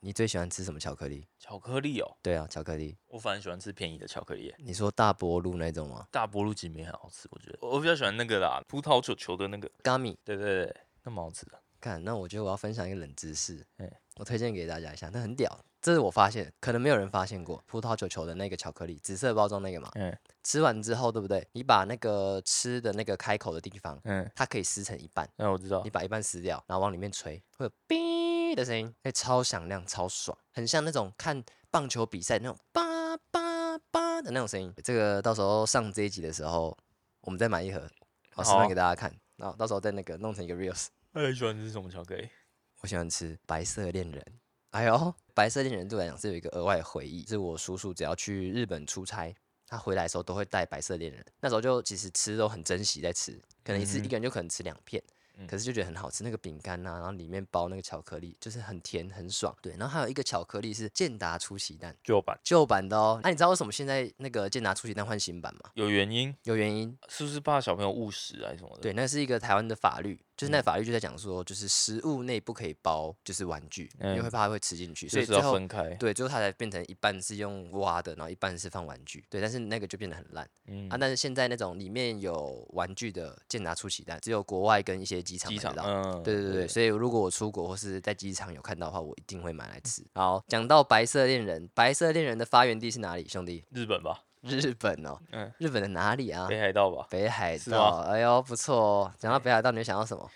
你最喜欢吃什么巧克力？巧克力哦，对啊，巧克力。我反而喜欢吃便宜的巧克力耶。你说大波路那种吗大波路其实没很好吃，我觉得我比较喜欢那个啦，葡萄球球的那个。？Gummy，对对对，那蛮好吃的。看，那我觉得我要分享一个冷知识，哎我推荐给大家一下，那很屌，这是我发现，可能没有人发现过，葡萄球球的那个巧克力，紫色包装那个嘛，嗯吃完之后，对不对？你把那个吃的那个开口的地方，嗯，它可以撕成一半，那我知道你。把一半撕掉，然后往里面吹，会有 哔的声音，哎超响亮、超爽，很像那种看棒球比赛那种叭叭叭的那种声音。这个到时候上这一集的时候，我们再买一盒，我示范给大家看，然后到时候再那个弄成一个 reels。那你喜欢吃什么巧克力？我喜欢吃白色恋人。哎呦，白色恋人对我来讲是有一个额外的回忆，是我叔叔只要去日本出差，他回来的时候都会带白色恋人。那时候就其实吃都很珍惜在吃，可能一次一个人就可能吃两片，嗯可是就觉得很好吃。那个饼干呐，然后里面包那个巧克力，就是很甜很爽。对，然后还有一个巧克力是健达出奇蛋，旧版旧版的哦。那、你知道为什么现在那个健达出奇蛋换新版吗？有原因，有原因，是不是怕小朋友误食还是什么的？对，那是一个台湾的法律，就是那嗯法律就在讲说，就是食物内不可以包就是玩具，因为嗯会怕它会吃进去，所以最后分开。对，最后它才变成一半是用挖的，然后一半是放玩具。对，但是那个就变得很烂、嗯啊。但是现在那种里面有玩具的健达出奇蛋，只有国外跟一些机场机场，买到。嗯，对对对对，所以如果我出国或是在机场有看到的话，我一定会买来吃。好，讲到白色恋人，白色恋人的发源地是哪里，兄弟？日本吧，日本哦，嗯，日本的哪里啊？北海道吧，北海道，哎呦不错哦。讲到北海道，你会想到什么？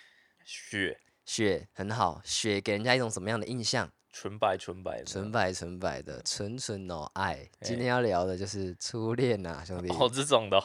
雪雪很好，雪给人家一种什么样的印象？纯白纯白的，纯白纯白的，纯纯哦爱。今哎天要聊的就是初恋呐、兄弟。哦，这种的哦。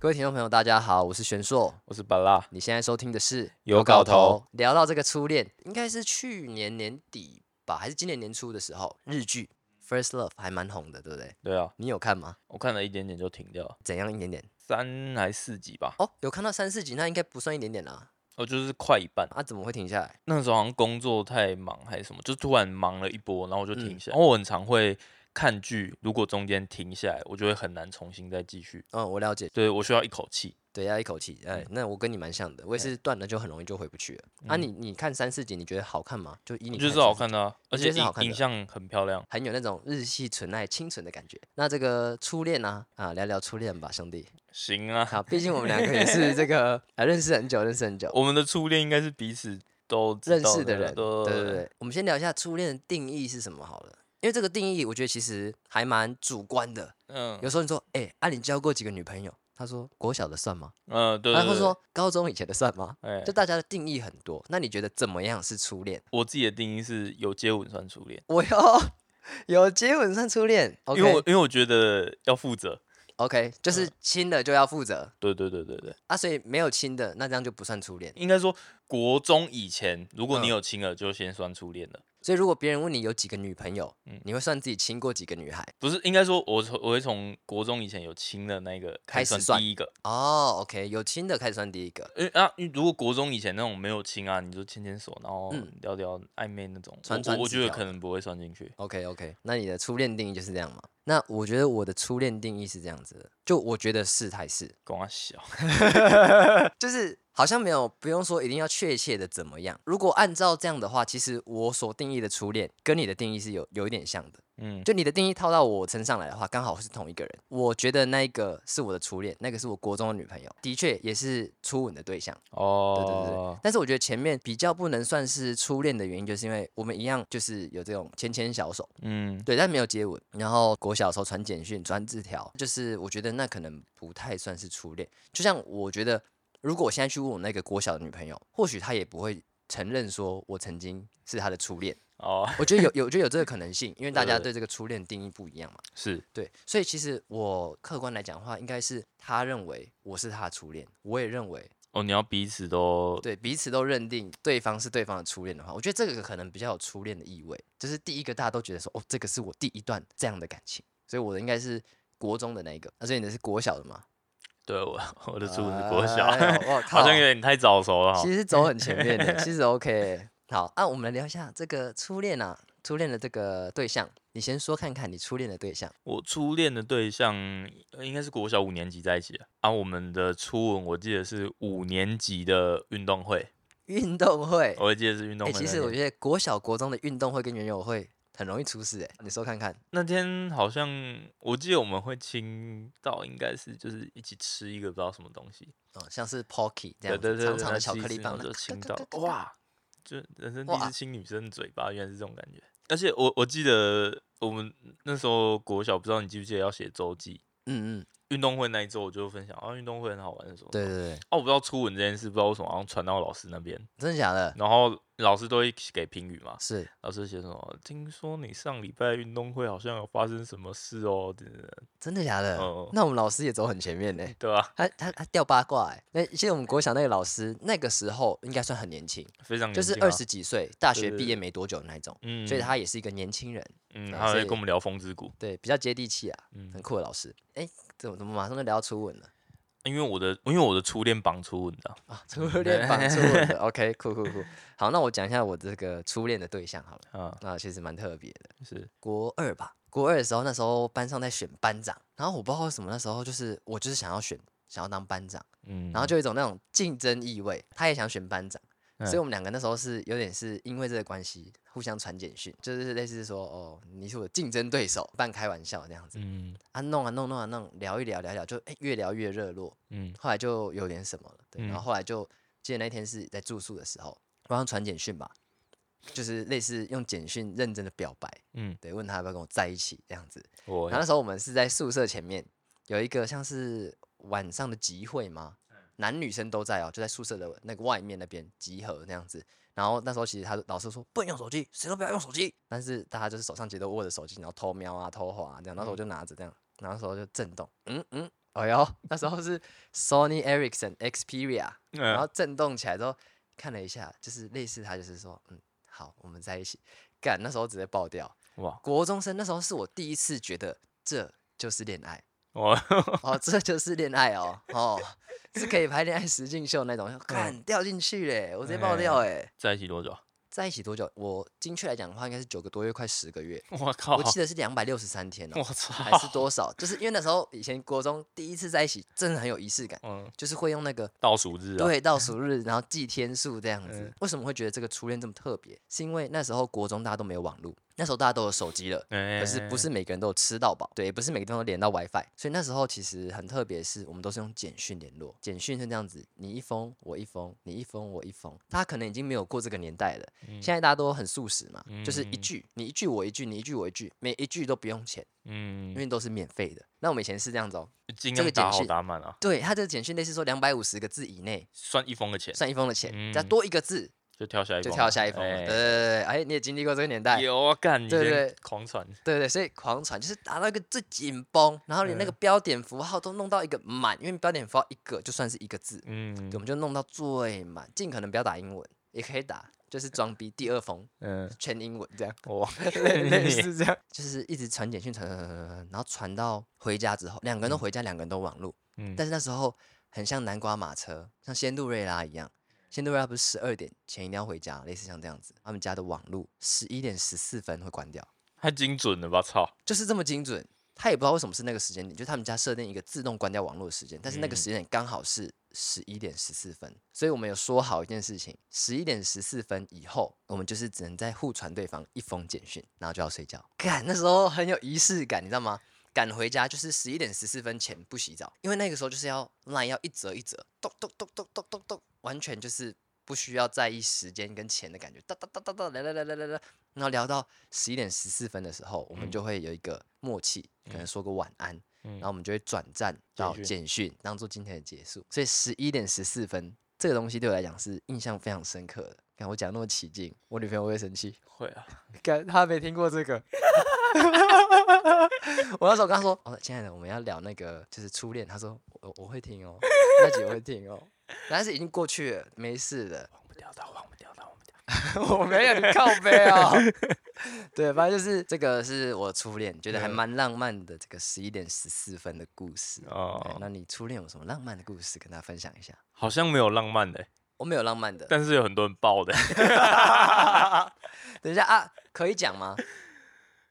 各位听众朋友，大家好，我是玄硕。我是巴拉，你现在收听的是有搞头。聊到这个初恋，应该是去年年底吧，还是今年年初的时候，日剧《First Love》还蛮红的，对不对？对啊，你有看吗？我看了一点点就停掉了，怎样一点点？三还四集吧，哦，有看到三四集，那应该不算一点点啦。哦，就是快一半。啊，怎么会停下来？那时候好像工作太忙还是什么，就突然忙了一波，然后我就停嗯下来。然后我很常会看剧，如果中间停下来，我就会很难重新再继续。嗯，我了解，对我需要一口气。对，要一口气。哎，那我跟你蛮像的，我也是断了就很容易就回不去了。啊你，你看三四集，你觉得好看吗？就以你就是好看的啊，而且是好看的影影像很漂亮。很有那种日系纯爱、清纯的感觉。那这个初恋呢？啊，聊聊初恋吧，兄弟。行啊，好，毕竟我们两个也是这个 啊，认识很久，认识很久，我们的初恋应该是彼此都认识的人。对对对对，我们先聊一下初恋的定义是什么好了。因为这个定义，我觉得其实还蛮主观的。嗯有时候你说，哎、啊，你交过几个女朋友？他说国小的算吗？嗯，对对对，然后说高中以前的算吗？哎就，大家的定义很多。那你觉得怎么样是初恋？我自己的定义是有接吻算初恋，我有有接吻算初恋因为我因为我觉得要负责。OK，就是亲的就要负责对对对对对，啊，所以没有亲的，那这样就不算初恋。应该说国中以前，如果你嗯有亲了，就先算初恋了。所以如果别人问你有几个女朋友，嗯你会算自己亲过几个女孩？不是，应该说我从我会从国中以前有亲的那个开始算第一个。哦，OK，有亲的开始算第一个。因为啊，如果国中以前那种没有亲啊，你就牵牵手，然后嗯聊聊暧昧那种，嗯我觉得可能不会算进去。OK OK，那你的初恋定义就是这样嘛？那我觉得我的初恋定义是这样子的，就我觉得是还是，跟我小，就是好像没有不用说一定要确切的怎么样。如果按照这样的话，其实我所定义的初恋跟你的定义是有有一点像的。嗯，就你的定义套到我身上来的话，刚好是同一个人。我觉得那一个是我的初恋，那个是我国中的女朋友，的确也是初吻的对象。哦，对对对但是我觉得前面比较不能算是初恋的原因，就是因为我们一样就是有这种牵牵小手，嗯，对，但没有接吻。然后国小的时候传简讯、传字条，就是我觉得那可能不太算是初恋。就像我觉得，如果我现在去问我那个国小的女朋友，或许她也不会承认说我曾经是她的初恋。哦，我觉得有 有，我觉得有这个可能性，因为大家对对这个初恋定义不一样嘛。是，对，所以其实我客观来讲的话，应该是他认为我是他的初恋，我也认为哦，你要彼此都对彼此都认定对方是对方的初恋的话，我觉得这个可能比较有初恋的意味，就是第一个大家都觉得说，哦，这个是我第一段这样的感情，所以我的应该是国中的那一个，那、所以你的是国小的嘛？对我我的初恋是国小，好像有点太早熟了其。实走很前面的，其实 OK。好，啊，我们来聊一下这个初恋啊，初恋的这个对象，你先说看看你初恋的对象。我初恋的对象呃应该是国小五年级在一起的啊。我们的初吻我记得是五年级的运动会，运动会，我会记得是运动哎、会。其实我觉得国小国中的运动会跟园游会很容易出事、哎，你说看看。那天好像我记得我们会亲到，应该是就是一起吃一个不知道什么东西，哦，像是 Pocky 这对样子，对对对，长长的巧克力棒，就亲到哇，就人生第一次亲女生的嘴巴，原来是这种感觉。而且我我记得我们那时候国小，不知道你记不记得要写周记。嗯嗯，运动会那一周，我就分享啊，运动会很好玩的时候。对对对，哦，我不知道初吻这件事，不知道为什么好像传到老师那边，真的假的？然后老师都会给评语嘛。是老师写什么？听说你上礼拜运动会好像有发生什么事哦，真的假的？哦那我们老师也走很前面呢。对吧？他他他掉八卦哎、那其实我们国小那个老师那个时候应该算很年轻，非常就是二十几岁，大学毕业没多久的那一种，嗯，所以他也是一个年轻人，嗯，他会跟我们聊风之谷，对，比较接地气啊，嗯很，酷的老师。哎、怎么怎么马上就聊到初吻了因为我的因为我的初恋绑初吻的，啊？初恋绑初吻的，OK，酷酷酷。好，那我讲一下我这个初恋的对象好了，啊，那其实蛮特别的。是国二吧，国二的时候，那时候班上在选班长，然后我不知道为什么那时候就是我就是想要选，想要当班长。嗯，然后就有一种那种竞争意味，他也想选班长，所以嗯。我们两个那时候是有点是因为这个关系互相传简讯，就是类似说哦你是我的竞争对手，半开玩笑这样子嗯。啊弄啊弄弄啊弄，聊一聊聊一聊就哎、越聊越热络，嗯。后来就有点什么了，对，然后嗯。后来就记得那天是在住宿的时候，晚上传简讯吧，就是类似用简讯认真的表白，嗯，对，问他要不要跟我在一起这样子，我然后那时候我们是在宿舍前面有一个像是晚上的集会吗？男女生都在哦，就在宿舍的那个外面那边集合那样子。然后那时候其实他老师说不能用手机，谁都不要用手机。但是大家就是手上其实都握着手机，然后偷瞄啊、偷滑啊这样。那时候我就拿着这样，然后那时候就震动，嗯嗯，哎呦，那时候是 Sony Ericsson Xperia，然后嗯震动起来之后看了一下，就是类似他就是说，嗯，好，我们在一起。干，那时候直接爆掉。哇国中生那时候是我第一次觉得这就是恋爱我哦，这就是恋爱哦，哦，是可以拍恋爱实境秀那种，看掉进去嘞，我直接爆掉哎。在一起多久？在一起多久？我精确来讲的话，应该是九个多月，快十个月。我靠！我记得是两百六十三天哦，我操！还是多少？就是因为那时候以前国中第一次在一起，真的很有仪式感，嗯，就是会用那个倒数日啊，对倒数日，然后记天数这样子嗯。为什么会觉得这个初恋这么特别？是因为那时候国中大家都没有网络，那时候大家都有手机了。可可是不是每个人都有吃到饱，对，也不是每个地方都连到 WiFi，所以那时候其实很特别，是我们都是用简讯联络，简讯是这样子，你一封我一封，你一封我一封，大家可能已经没有过这个年代了，嗯现在大家都很速食嘛，就是一嗯句你一句我一句，你一句我一句，每一句都不用钱，嗯因嗯，为都是免费的。那我们以前是这样子哦，尽这个简讯打满啊，对，它这个简讯类似说两百五十个字以内算一封的钱算一封的钱，只要嗯多一个字就跳下一就跳下一封了，哎。对对对对，哎，你也经历过这个年代，有啊，干，你先对。对狂传，对对，所以狂传就是达到一个最紧绷，然后连那个标点符号都弄到一个满，因为标点符号一个就算是一个字，嗯，我们就弄到最满，尽可能不要打英文，也可以打，就是装逼第二封 嗯，全英文这样，哇，类类 似这样，就是一直传简讯传传传传传，然后传到回家之后，两个人都回家，两个人都网路，嗯。但是那时候很像南瓜马车，像仙杜瑞拉一样。仙杜瑞拉不是十二点前一定要回家，类似像这样子，他们家的网路十一点十四分会关掉。太精准了吧，操！就是这么精准。他也不知道为什么是那个时间点，就是他们家设定一个自动关掉网络的时间，但是那个嗯时间点刚好是十一点十四分，所以我们有说好一件事情：十一点十四分以后，我们就是只能再互传对方一封简讯，然后就要睡觉。干，那时候很有仪式感，你知道吗？赶回家就是十一点十四分前不洗澡，因为那个时候就是要 line 要一折一折，咚咚咚咚咚咚咚，完全就是不需要在意时间跟钱的感觉，哒哒哒哒哒，来来来来来来，然后聊到十一点十四分的时候，我们嗯就会有一个默契，可能说个晚安，嗯然后我们就会转战到简讯当做今天的结束。所以十一点十四分这个东西对我来讲是印象非常深刻的。看我讲那么起劲，我女朋友会生气。会啊，看，她没听过这个。我那时候跟她说：“哦，亲爱的，我们要聊那个就是初恋。”她说：“我我会听哦，那集我会听哦。”但是已经过去了，没事的。忘不掉的，忘不掉的，忘不掉。我没有，你靠背哦。对，反正就是这个是我初恋，觉得还嗯蛮浪漫的这个十一点十四分的故事。哦，那你初恋有什么浪漫的故事跟大家分享一下？好像没有浪漫的欸，我没有浪漫的。但是有很多人爆的。等一下啊，可以讲吗？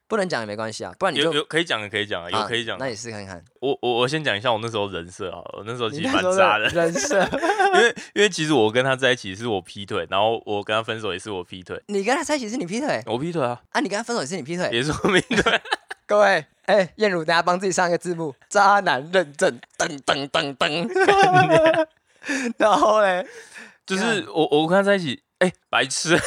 不能讲也没关系啊，不然你就有有可以讲的，可以讲啊，有啊可以讲的。那你试看看。我我我先讲一下我那时候人设啊，我那时候其实蛮渣的，人设，因为因为其实我跟他在一起是我劈腿，然后我跟他分手也是我劈腿，你跟他在一起是你劈腿我劈腿啊，啊？你跟他分手也是你劈腿？也是我劈腿。各位，哎、燕如，等下帮自己上一个字幕，渣男认证，噔噔噔噔。然后嘞，就是我我跟他在一起，哎、白痴！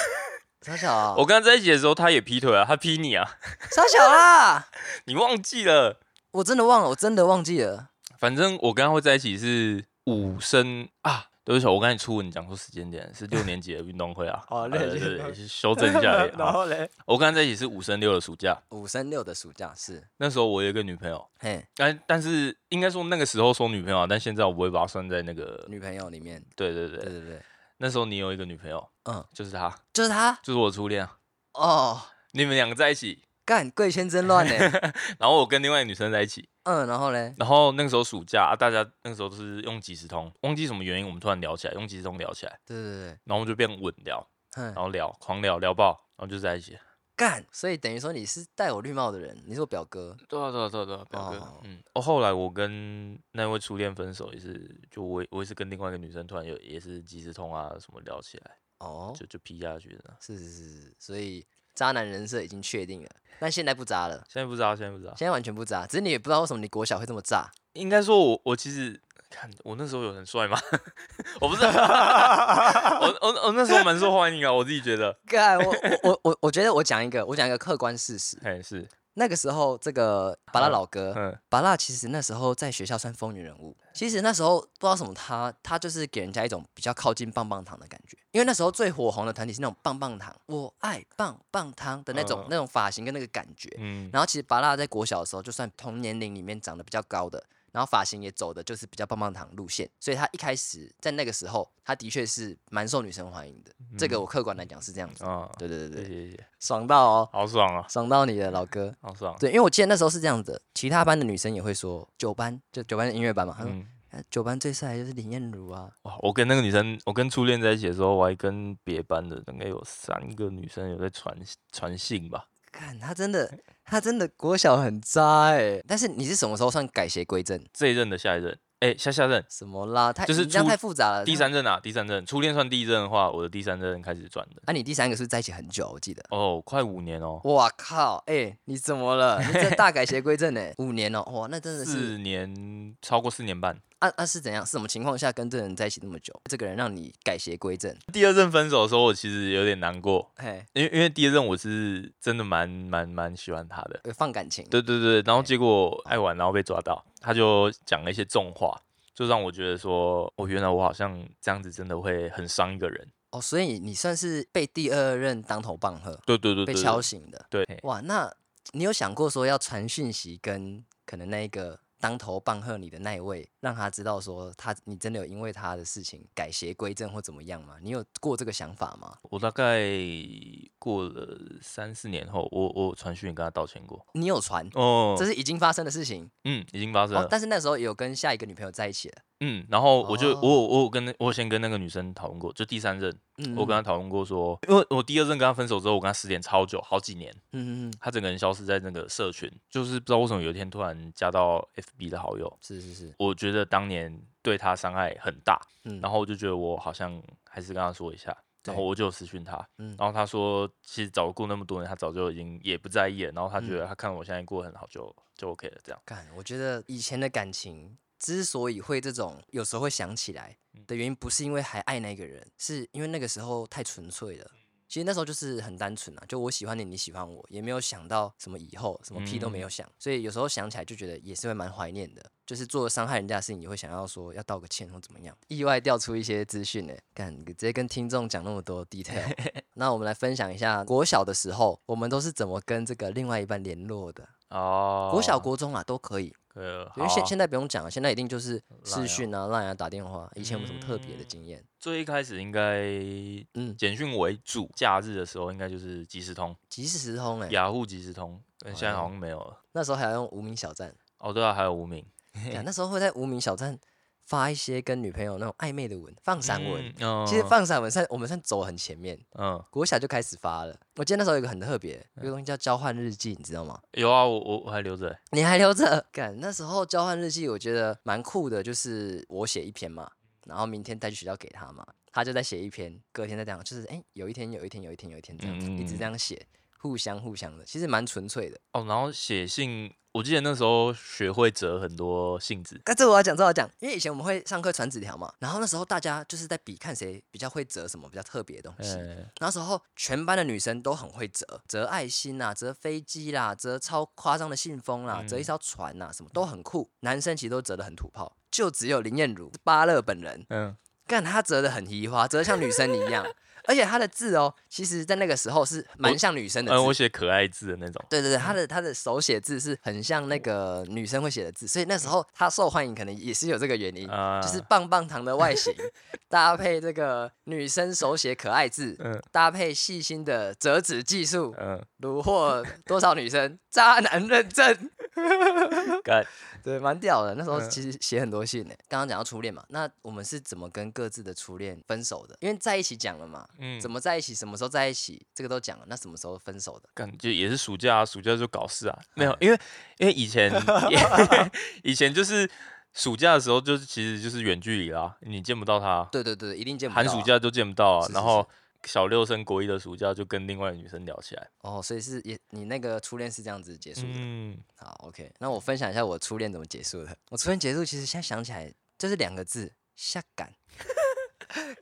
傻小啊，我跟他在一起的时候，他也劈腿啊，他劈你啊，傻小啦，你忘记了？我真的忘了，我真的忘记了。反正我跟他会在一起是五升啊。对不起，我刚才初吻讲错时间点，是六年级的运动会啊。哦呃六年级对对，运动是修正一下而已。好后嘞，我跟他在一起是五升六的暑假，五升六的暑假是，那时候我有一个女朋友，嘿，但但是应该说那个时候说女朋友啊，但现在我不会把她算在那个。女朋友里面，对对对，对对对，那时候你有一个女朋友，嗯，就是她，就是她就是我初恋啊。哦，你们两个在一起，干贵圈真乱呢。然后我跟另外一个女生在一起，嗯，然后嘞，然后那个时候暑假啊，大家那个时候都是用即时通，忘记什么原因，我们突然聊起来，用即时通聊起来，对对对，然后我们就变稳聊，嗯然，后聊狂聊聊爆，然后就在一起。干，所以等于说你是戴我绿帽的人，你是我表哥。对啊对啊对啊对啊，表哥，哦嗯，哦，后来我跟那位初恋分手也是，就我也我也是跟另外一个女生突然有也是即时通啊什么聊起来，哦，就就劈下去了。是是是是，所以渣男人设已经确定了，但现在不渣了，现在不知道，现在不知道，现在完全不渣，只是你也不知道为什么你国小会这么渣。应该说我我其实看我那时候有很帅吗？我不是，我我我那时候蛮受欢迎啊，我自己觉得，干，我我我我我觉得我讲一个，我讲一个客观事实。哎是，那个时候，这个巴拉老哥，嗯巴拉其实那时候在学校算风云人物。其实那时候不知道什么他，他就是给人家一种比较靠近棒棒糖的感觉。因为那时候最火红的团体是那种棒棒糖，我爱棒棒糖的那种、嗯那种发型跟那个感觉。嗯，然后其实巴拉在国小的时候，就算同年龄里面长得比较高的，然后发型也走的就是比较棒棒糖路线，所以他一开始在那个时候，他的确是蛮受女生欢迎的。这个我客观来讲是这样子。啊，对对对对，谢谢爽到哦，好爽啊，爽到你了，老哥。好爽，对，因为我记得那时候是这样子的，其他班的女生也会说，九班就九班的音乐班嘛，嗯。啊九班最帅的就是林彦如啊，哇！我跟那个女生，我跟初恋在一起的时候，我还跟别班的大概有三个女生有在传传信吧。看她真的，她真的国小很渣哎、但是你是什么时候算改邪归正？这一任的下一任，哎、下下任，什么啦？太就是这样太复杂了。第三任啊，第三任，初恋算第一任的话，我的第三任开始转的。啊，你第三个是是在一起很久？我记得。哦，快五年哦，哇靠！哎、你怎么了？你这 大改邪归正呢？五年哦，哇，那真的是四年超过四年半。啊啊是怎样？是什么情况下跟这个人在一起那么久？这个人让你改邪归正？第二任分手的时候，我其实有点难过，嘿，因为因为第二任我是真的蛮蛮蛮喜欢他的。有放感情。对对对，然后对结果爱玩，然后被抓到，他就讲了一些重话，就让我觉得说，哦，原来我好像这样子真的会很伤一个人。哦，所以你算是被第二任当头棒喝，对对对对，被敲醒的。对，对哇，那你有想过说要传讯息跟可能那一个当头棒喝你的那一位，让他知道说他你真的有因为他的事情改邪归正或怎么样吗？你有过这个想法吗？我大概过了三四年后，我我传讯跟他道歉过。你有传，哦这，是已经发生的事情嗯，已经发生了。，哦但是那时候也有跟下一个女朋友在一起了。嗯，然后我就、哦我有我有跟那我有先跟那个女生讨论过，就第三任，嗯，我跟她讨论过说，因为我第二任跟她分手之后，我跟她失联超久，好几年，嗯嗯嗯，她整个人消失在那个社群，就是不知道为什么有一天突然加到 FB 的好友，是是是，我觉得当年对她伤害很大，嗯，然后我就觉得我好像还是跟她说一下。然后我就有私讯她，嗯然后她说，其实早过那么多年，她早就已经也不在意了。然后她觉嗯得她看我现在过得很好就，就 OK 了。这样，干，我觉得以前的感情之所以会这种有时候会想起来嗯的原因，不是因为还爱那个人，是因为那个时候太纯粹了。其实那时候就是很单纯啊，就我喜欢你，你喜欢我，也没有想到什么以后，什么屁都没有想，所以有时候想起来就觉得也是会蛮怀念的。就是做伤害人家的事情，也会想要说要道个歉或怎么样。意外调出一些资讯呢，干直接跟听众讲那么多 detail。那我们来分享一下国小的时候，我们都是怎么跟这个另外一半联络的。哦，国小国中啊都可以，可以了，因为现现在不用讲了，现在一定就是视讯啊、赖啊、打电话。以前有什么特别的嗯经验？最一开始应该嗯，简讯为主，假日的时候应该就是即时通，即时时通哎、雅虎即时通，但现在好哦像没有了。那时候还要用无名小站，哦，对啊，还有无名，干那时候会在无名小站发一些跟女朋友那种暧昧的文，放散文。嗯，其实放散文算我们算走很前面，嗯国小就开始发了。我记得那时候有一个很特别，有个东西叫交换日记，你知道吗？有啊，我我我还留着欸。你还留着？干，那时候交换日记，我觉得蛮酷的，就是我写一篇嘛，然后明天带去学校给他嘛，他就再写一篇，隔天再这样，就是哎、有一天有一天有一天有一天这样子，一直嗯这样写，互相互相的，其实蛮纯粹的。哦，然后写信，我记得那时候学会折很多信纸。但这我要讲，这我要讲，因为以前我们会上课传纸条嘛，然后那时候大家就是在比看谁比较会折什么比较特别的东西。嗯，那时候全班的女生都很会折，折爱心啦，折飞机啦，折超夸张的信封啦，折一嗯艘船啦，什么都很酷。男生其实都折得很土炮，就只有林燕如巴勒本人，嗯，干他折得很移花，折得像女生一样，而且他的字哦，其实在那个时候是蛮像女生的字。嗯，我写可爱字的那种。对对对，他的他的手写字是很像那个女生会写的字，所以那时候他受欢迎，可能也是有这个原因。啊，就是棒棒糖的外形，搭配这个女生手写可爱字，嗯搭配细心的折纸技术，嗯，虏获多少女生？渣男认证，干，对，蛮屌的。那时候嗯其实写很多信呢。刚刚讲到初恋嘛，那我们是怎么跟各自的初恋分手的？因为在一起讲了嘛，嗯，怎么在一起，什么时候在一起，这个都讲了。那什么时候分手的？干就也是暑假啊，暑假就搞事啊。没哎有，因为因为以前以前就是暑假的时候，就是其实就是远距离啦，你见不到他，对对对，一定见不到啊。寒暑假就见不到啊。是是然后小六升国一的暑假就跟另外的女生聊起来。哦，所以是也你那个初恋是这样子结束的。嗯，好，OK，那我分享一下我初恋怎么结束的。我初恋结束，其实现在想起来就是两个字：瞎干。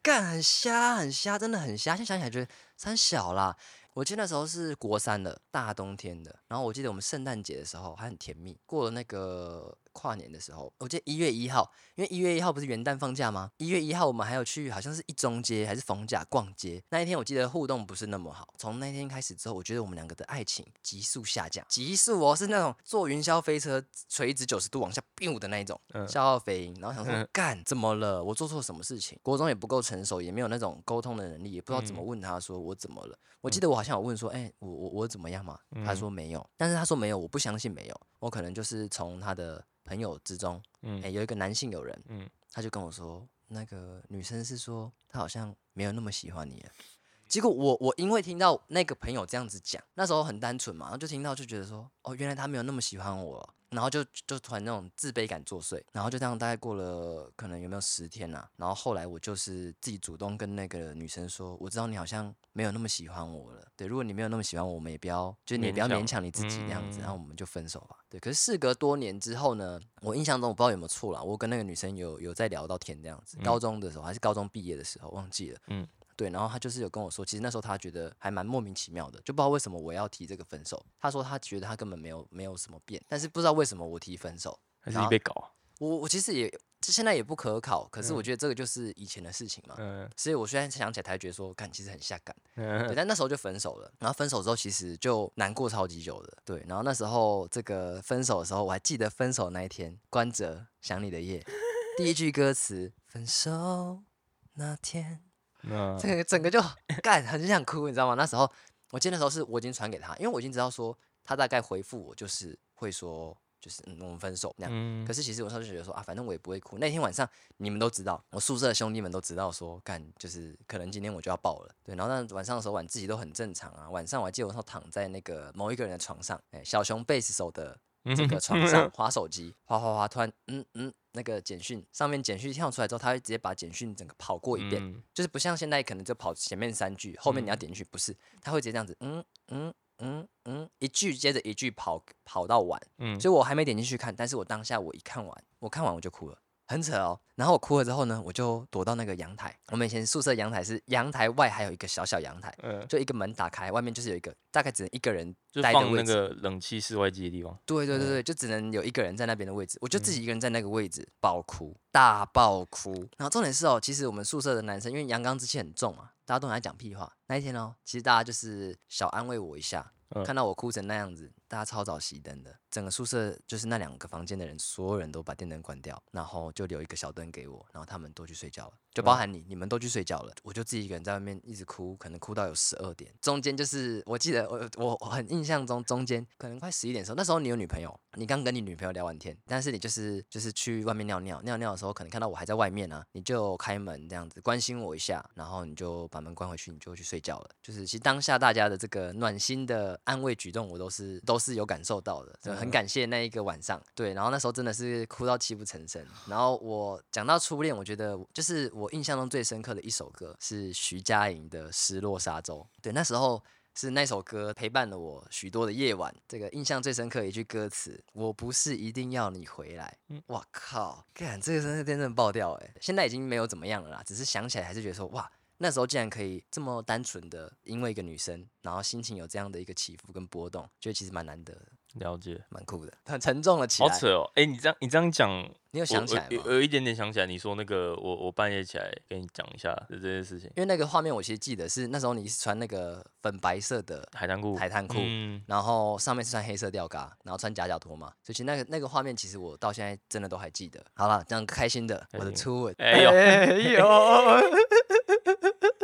干很瞎，很瞎，真的很瞎。现在想起来觉得三小啦。我记得那时候是国三的大冬天的，然后我记得我们圣诞节的时候还很甜蜜。过了那个跨年的时候，我记得一月一号，因为一月一号不是元旦放假吗？一月一号我们还有去好像是一中街还是逢甲逛街。那一天我记得互动不是那么好。从那天开始之后，我觉得我们两个的爱情急速下降，急速哦，是那种坐云霄飞车垂直九十度往下 biu 的那一种，嗯消耗飞鹰。然后想说嗯干怎么了？我做错什么事情？国中也不够成熟，也没有那种沟通的能力，也不知道怎么嗯问他说我怎么了。我记得我好像有问说，哎、我我我怎么样嘛？他嗯说没有，但是他说没有，我不相信没有，我可能就是从他的朋友之中，哎、嗯有一个男性友人，嗯他就跟我说，那个女生是说她好像没有那么喜欢你了。结果我我因为听到那个朋友这样子讲，那时候很单纯嘛，然后就听到就觉得说，哦，原来他没有那么喜欢我了，然后就就突然那种自卑感作祟，然后就这样大概过了可能有没有十天呐、然后后来我就是自己主动跟那个女生说，我知道你好像没有那么喜欢我了，对，如果你没有那么喜欢我，我们也不要，就是你也不要勉强你自己那样子，然后嗯。我们就分手吧。对，可是事隔多年之后呢，我印象中我不知道有没有错啦，我跟那个女生有有在聊到天这样子，高中的时候还是高中毕业的时候忘记了，嗯对，然后他就是有跟我说，其实那时候他觉得还蛮莫名其妙的，就不知道为什么我要提这个分手。他说他觉得他根本没有没有什么变，但是不知道为什么我提分手。还是你被搞啊？我我其实也现在也不可考，可是我嗯觉得这个就是以前的事情嘛，嗯所以我现在想起来才觉得说，看其实很下感。对，嗯但那时候就分手了，然后分手之后其实就难过超级久的。对，然后那时候这个分手的时候，我还记得分手那一天，关喆想你的夜，第一句歌词分手那天。那这个整个就 干很想哭，你知道吗？那时候我记得那时候是我已经传给他，因为我已经知道说他大概回复我就是会说就是嗯我们分手那样。嗯可是其实我那时候就觉得说啊，反正我也不会哭。那天晚上你们都知道，我宿舍的兄弟们都知道说干就是可能今天我就要爆了。对，然后那晚上的时候晚自习都很正常啊。晚上我还记得我那时候躺在那个某一个人的床上，哎，小熊贝斯手的这个床上 划手机，划划划，突然嗯嗯那个简讯上面简讯跳出来之后，他会直接把简讯整个跑过一遍。嗯。就是不像现在可能就跑前面三句，后面你要嗯。点进去，不是，他会直接这样子，嗯嗯嗯嗯，一句接着一句跑跑到完，嗯。所以我还没点进去看，但是我当下我一看完，我看完我就哭了，很扯哦。然后我哭了之后呢，我就躲到那个阳台，我们以前宿舍阳台是阳台外还有一个小小阳台，嗯，就一个门打开，外面就是有一个大概只能一个人待的位置。个冷气室外机的地方。嗯对对对对，就只能有一个人在那边的位置，我就自己一个人在那个位置爆哭，大爆哭。然后重点是哦，其实我们宿舍的男生因为阳刚之气很重嘛，大家都很爱讲屁话。那一天哦，其实大家就是小安慰我一下，嗯看到我哭成那样子，大家超早熄灯的，整个宿舍就是那两个房间的人，所有人都把电灯关掉，然后就留一个小灯给我，然后他们都去睡觉了，就包含你，你们都去睡觉了，我就自己一个人在外面一直哭，可能哭到有十二点，中间就是我记得我我我很印象中中间可能快十一点的时候，那时候你有女朋友，你刚跟你女朋友聊完天，但是你就是就是去外面尿尿，尿尿的时候可能看到我还在外面啊，你就开门这样子关心我一下，然后你就把门关回去，你就去睡觉了。就是其实当下大家的这个暖心的安慰举动，我都是都是有感受到的，就很感谢那一个晚上。对，然后那时候真的是哭到泣不成声。然后我讲到初恋，我觉得就是我印象中最深刻的一首歌是徐佳莹的《失落沙洲》。对，那时候。是那首歌陪伴了我许多的夜晚。这个印象最深刻的一句歌词：“我不是一定要你回来。”嗯哇靠！干这个真的真正爆掉哎！现在已经没有怎么样了啦，只是想起来还是觉得说哇，那时候竟然可以这么单纯的因为一个女生，然后心情有这样的一个起伏跟波动，觉得其实蛮难得的，了解，蛮酷的，很沉重了起来。好扯哦。哎，你这样你这样讲，你有想起来吗？有有一点点想起来，你说那个我我半夜起来跟你讲一下的这件事情，因为那个画面我其实记得是那时候你是穿那个粉白色的海滩裤，海滩裤，嗯，然后上面是穿黑色吊嘎，然后穿夹脚拖嘛，所以其实那个那个画面其实我到现在真的都还记得。好了，这样开心的，我的初吻，哎呦呦，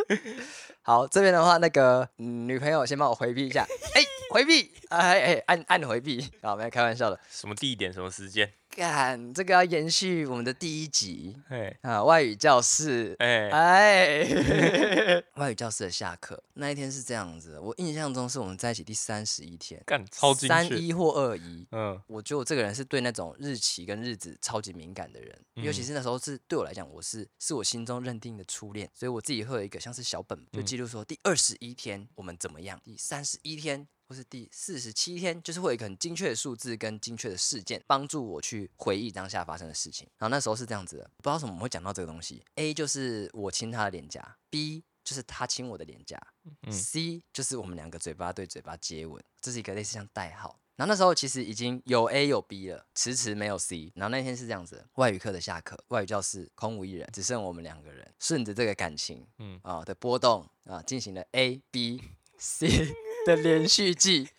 好，这边的话，那个、女朋友先帮我回避一下，哎、回避，哎哎，按按回避，好，没有开玩笑的。什么地点什么时间？干，这个要延续我们的第一集哎啊，外语教室，哎，哎，外语教室的下课那一天是这样子的，我印象中是我们在一起第三十一天，干超精，三一或二一，嗯。我觉得我这个人是对那种日期跟日子超级敏感的人，尤其嗯是那时候是对我来讲，我是是我心中认定的初恋，所以我自己会有一个像是小本，就嗯。记录说第二十一天我们怎么样，第三十一天。或是第四十七天，就是会有一个很精确的数字跟精确的事件，帮助我去回忆当下发生的事情。然后那时候是这样子的，不知道为什么会讲到这个东西。A 就是我亲他的脸颊，B 就是他亲我的脸颊、嗯 c 就是我们两个嘴巴对嘴巴接吻，这是一个类似像代号。然后那时候其实已经有 A 有 B 了，迟迟没有 C。然后那天是这样子，外语课的下课，外语教室空无一人，只剩我们两个人，顺着这个感情，嗯啊、的波动啊，进行了 A B C 的连续剧。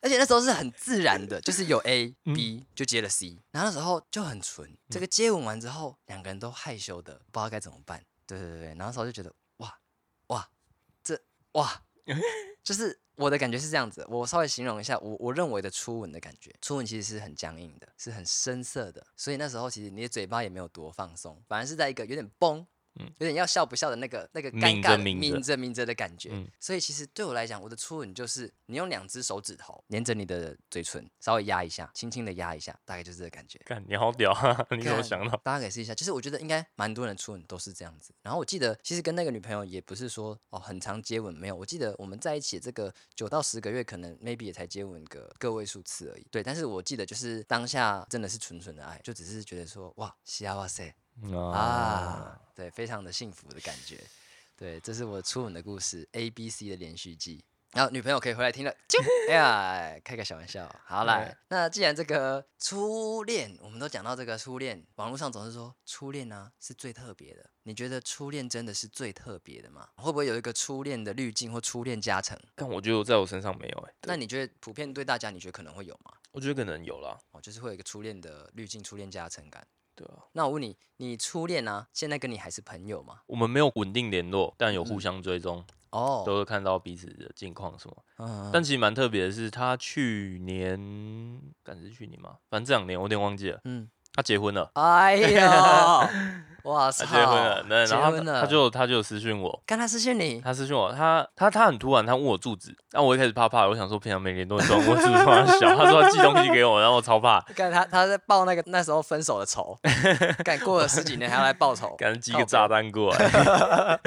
而且那时候是很自然的，就是有 A、嗯 B 就接了 C，然后那时候就很纯。这个接吻完之后，两个人都害羞的，不知道该怎么办。对对对对，然后那时候就觉得哇哇，这哇，就是我的感觉是这样子。我稍微形容一下，我我认为的初吻的感觉，初吻其实是很僵硬的，是很深色的，所以那时候其实你的嘴巴也没有多放松，反而是在一个有点崩。嗯有点要笑不笑的那个那个尴抿尬抿着抿着抿着的感觉，嗯所以其实对我来讲，我的初吻就是你用两只手指头粘着你的嘴唇，稍微压一下，轻轻的压一下，大概就是这个感觉。看你好屌啊！你怎么想到？大家可以试一下，就是我觉得应该蛮多人的初吻都是这样子。然后我记得，其实跟那个女朋友也不是说哦很常接吻，没有。我记得我们在一起这个九到十个月，可能 maybe 也才接吻个个位数次而已。对，但是我记得就是当下真的是纯纯的爱，就只是觉得说哇，幸哇塞啊，啊，对，非常的幸福的感觉。对，这是我初吻的故事，A B C 的连续剧。然后女朋友可以回来听了，啾哎呀，开个小玩笑。好啦，那既然这个初恋，我们都讲到这个初恋，网络上总是说初恋呢、是最特别的。你觉得初恋真的是最特别的吗？会不会有一个初恋的滤镜或初恋加成？但我觉得在我身上没有哎，那你觉得普遍对大家，你觉得可能会有吗？我觉得可能有啦，哦，就是会有一个初恋的滤镜、初恋加成感。对啊，那我问你，你初恋啊、现在跟你还是朋友吗？我们没有稳定联络，但有互嗯相追踪，哦，都会看到彼此的近况什么。嗯但其实蛮特别的是，他去年，敢是去年吗？反正这两年我有点忘记了。嗯，他结婚了，哎呀，哇塞，他结婚了，那然后他他就他就私讯我，跟他私讯你，他私讯我，他他他很突然，他问我住址，那我一开始怕怕，我想说平常没联络，你说我住址突然小，他说他寄东西给我，然后我超怕，干他他在报那个那时候分手的仇，干过了十几年还要来报仇，赶寄个炸弹过来。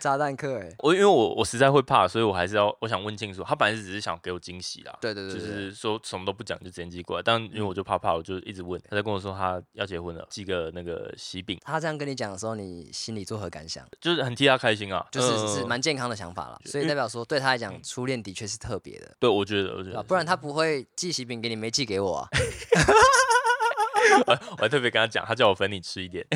炸弹客哎，我因为我我实在会怕，所以我还是要我想问清楚，他本来是只是想给我惊喜啦。对对对。就是说什么都不讲就直接寄过来，但因为我就怕怕，我就一直问，他在跟我说他要结婚了，寄个那个喜饼，他这样跟你讲的时候，你心里作何感想？就是很替他开心啊，就是是嗯蛮健康的想法了，所以代表说对他来讲，初恋的确是特别的，对，我觉得我觉啊，得不然他不会寄喜饼给你，没寄给我啊。我 我还特别跟他讲，他叫我分你吃一点。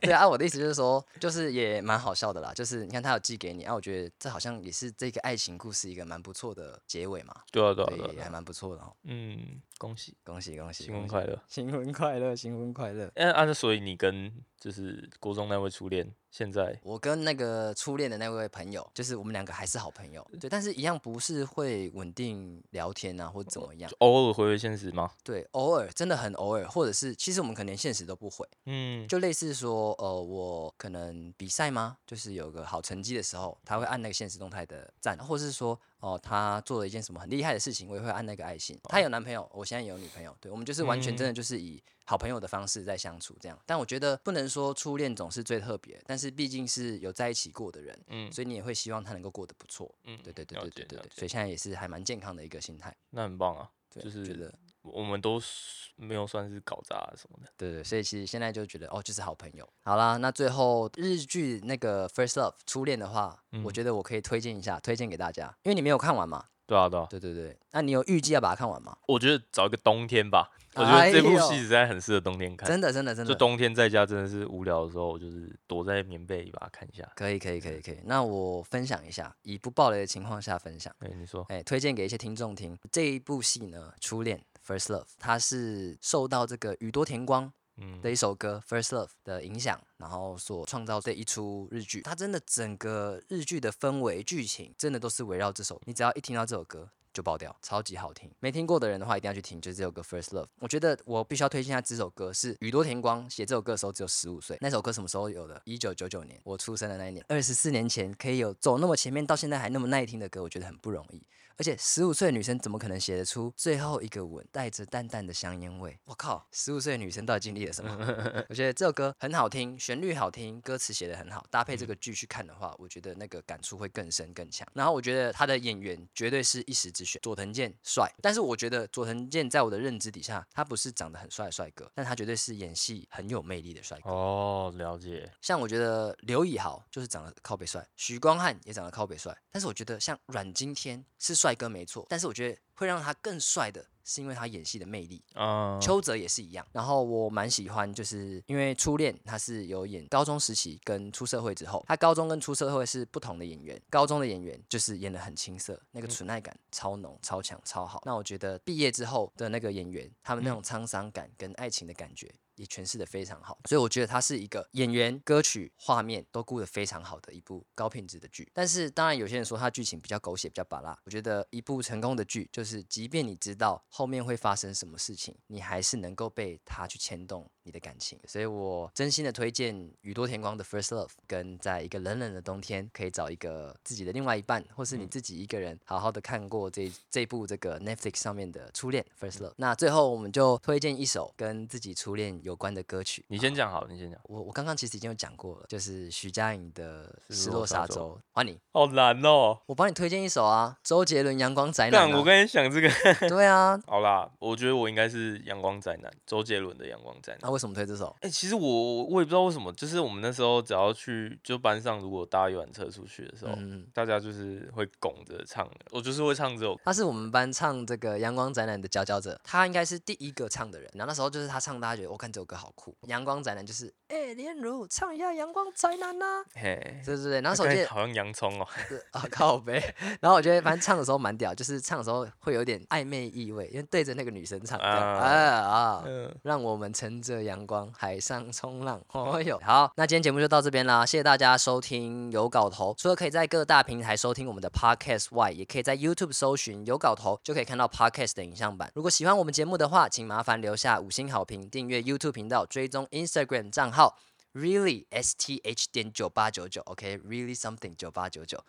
对啊，我的意思就是说，就是也蛮好笑的啦。就是你看他有寄给你，啊，我觉得这好像也是这个爱情故事一个蛮不错的结尾嘛，对啊，对啊，对也，还蛮不错的哦。嗯，恭喜恭喜恭喜，新婚快乐！新婚快乐，新婚快乐！哎，啊，那所以你跟就是国中那位初恋，现在我跟那个初恋的那位朋友，就是我们两个还是好朋友，对，但是一样不是会稳定聊天啊，或者怎么样，偶尔回回现实吗？对，偶尔真的很偶尔，或者是其实我们可能连现实都不回，嗯，就类似说，呃，我可能比赛吗？就是有个好成绩的时候，他会按那个现实动态的赞，或是说，哦、他做了一件什么很厉害的事情，我也会按那个爱心。他有男朋友，我现在也有女朋友，对我们就是完全真的就是以好朋友的方式在相处这样。但我觉得不能说初恋总是最特别，但是毕竟是有在一起过的人，嗯所以你也会希望他能够过得不错。嗯，对对对对对对对，所以现在也是还蛮健康的一个心态。那很棒啊，对，就是觉得我们都是没有算是搞砸什么的。对对，所以其实现在就觉得哦，就是好朋友。好啦，那最后日剧那个《First Love》初恋的话，我嗯觉得我可以推荐一下，推荐给大家，因为你没有看完嘛。对啊，对啊，对对对，那你有预计要把它看完吗？我觉得找一个冬天吧，我觉得这部戏实在很适合冬天看。真的真的真的，就冬天在家真的是无聊的时候，我就是躲在棉被里把它看一下。可以可以可以可以。那我分享一下，以不暴雷的情况下分享，哎、你说，哎，推荐给一些听众听。这一部戏呢，《初恋》（First Love），它是受到这个宇多田光嗯的一首歌《First Love》的影响，然后所创造这一出日剧。它真的整个日剧的氛围、剧情，真的都是围绕这首。你只要一听到这首歌。就爆掉，超级好听。没听过的人的话，一定要去听，就是这首歌《First Love》。我觉得我必须要推荐一下这首歌，是宇多田光写这首歌的时候只有十五岁。那首歌什么时候有的？一九九九年，我出生的那一年，二十四年前可以有走那么前面，到现在还那么耐听的歌，我觉得很不容易。而且十五岁的女生怎么可能写得出最后一个吻带着淡淡的香烟味？我靠，十五岁的女生到底经历了什么？我觉得这首歌很好听，旋律好听，歌词写得很好，搭配这个剧去看的话，我觉得那个感触会更深更强。然后我觉得他的演员绝对是一时之选，佐藤健帅，但是我觉得佐藤健在我的认知底下，他不是长得很帅的帅哥，但他绝对是演戏很有魅力的帅哥。哦，了解，像我觉得刘以豪就是长得靠北帅，许光汉也长得靠北帅，但是我觉得像阮经天是帅哥没错，但是我觉得会让他更帅的是因为他演戏的魅力。嗯，邱泽也是一样，然后我蛮喜欢，就是因为初恋他是有演高中时期跟出社会之后，他高中跟出社会是不同的演员，高中的演员就是演的很青涩，那个纯爱感超浓、超强、超好。那我觉得毕业之后的那个演员，他们那种沧桑感跟爱情的感觉。也诠释的非常好，所以我觉得它是一个演员、歌曲、画面都顾得非常好的一部高品质的剧。但是当然有些人说它剧情比较狗血、比较巴拉，我觉得一部成功的剧就是，即便你知道后面会发生什么事情，你还是能够被它去牵动你的感情。所以我真心的推荐宇多田光的《First Love》，跟在一个冷冷的冬天可以找一个自己的另外一半，或是你自己一个人好好的看过这这部这个 Netflix 上面的《初恋》《First Love》。那最后我们就推荐一首跟自己初恋有关的歌曲。你先讲好了，你先讲。我我刚刚其实已经有讲过了，就是徐佳莹的《失失落沙洲落沙洲》，换你，好难哦，我帮你推荐一首啊，周杰伦《阳光宅男》。我跟你想这个，对啊，好啦，我觉得我应该是阳光宅男，周杰伦的阳光宅男。那为什么推这首？哎、其实我我也不知道为什么，就是我们那时候只要去，就班上如果搭游览车出去的时候，嗯，大家就是会拱着唱，我就是会唱这首。他是我们班唱这个《阳光宅男》的佼佼者，他应该是第一个唱的人。然后那时候就是他唱，大家觉得我看这首歌好酷。阳光宅男就是，哎、连如唱一下《阳光宅男》呐，嘿，对对对。然后手机那个好像洋葱哦、啊靠呗，然后我觉得反正唱的时候蛮屌，就是唱的时候会有点暧昧意味，因为对着那个女生唱，啊啊啊。嗯，让我们乘着阳光，海上冲浪。哦哟，好，那今天节目就到这边啦，谢谢大家收听有搞头。除了可以在各大平台收听我们的 podcast 外，也可以在 YouTube 搜寻有搞头，就可以看到 podcast 的影像版。如果喜欢我们节目的话，请麻烦留下五星好评，订阅 YouTube 频道，追踪 Instagram 账号 really s t h 点九八九九，OK，really something 九八九九。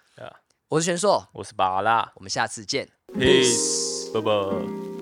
我是玄硕，我是巴拉我们下次见。，peace，拜拜。